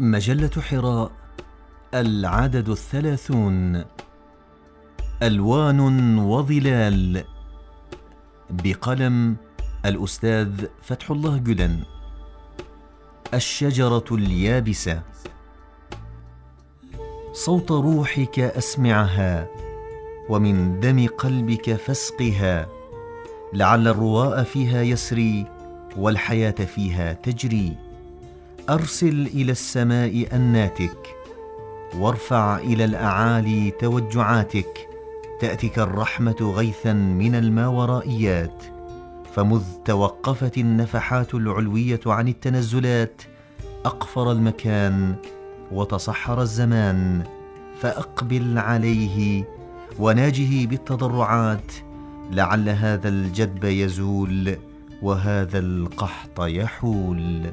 مجلة حراء العدد الثلاثون ألوان وظلال بقلم الأستاذ فتح الله جدن. الشجرة اليابسة. صوت روحك أسمعها ومن دم قلبك فاسقها. لعل الرواء فيها يسري والحياة فيها تجري. أرسل إلى السماء أناتك وارفع إلى الأعالي توجعاتك تأتك الرحمة غيثا من الماورائيات فمذ توقفت النفحات العلوية عن التنزلات أقفر المكان وتصحر الزمان فأقبل عليه وناجه بالتضرعات لعل هذا الجدب يزول وهذا القحط يحول.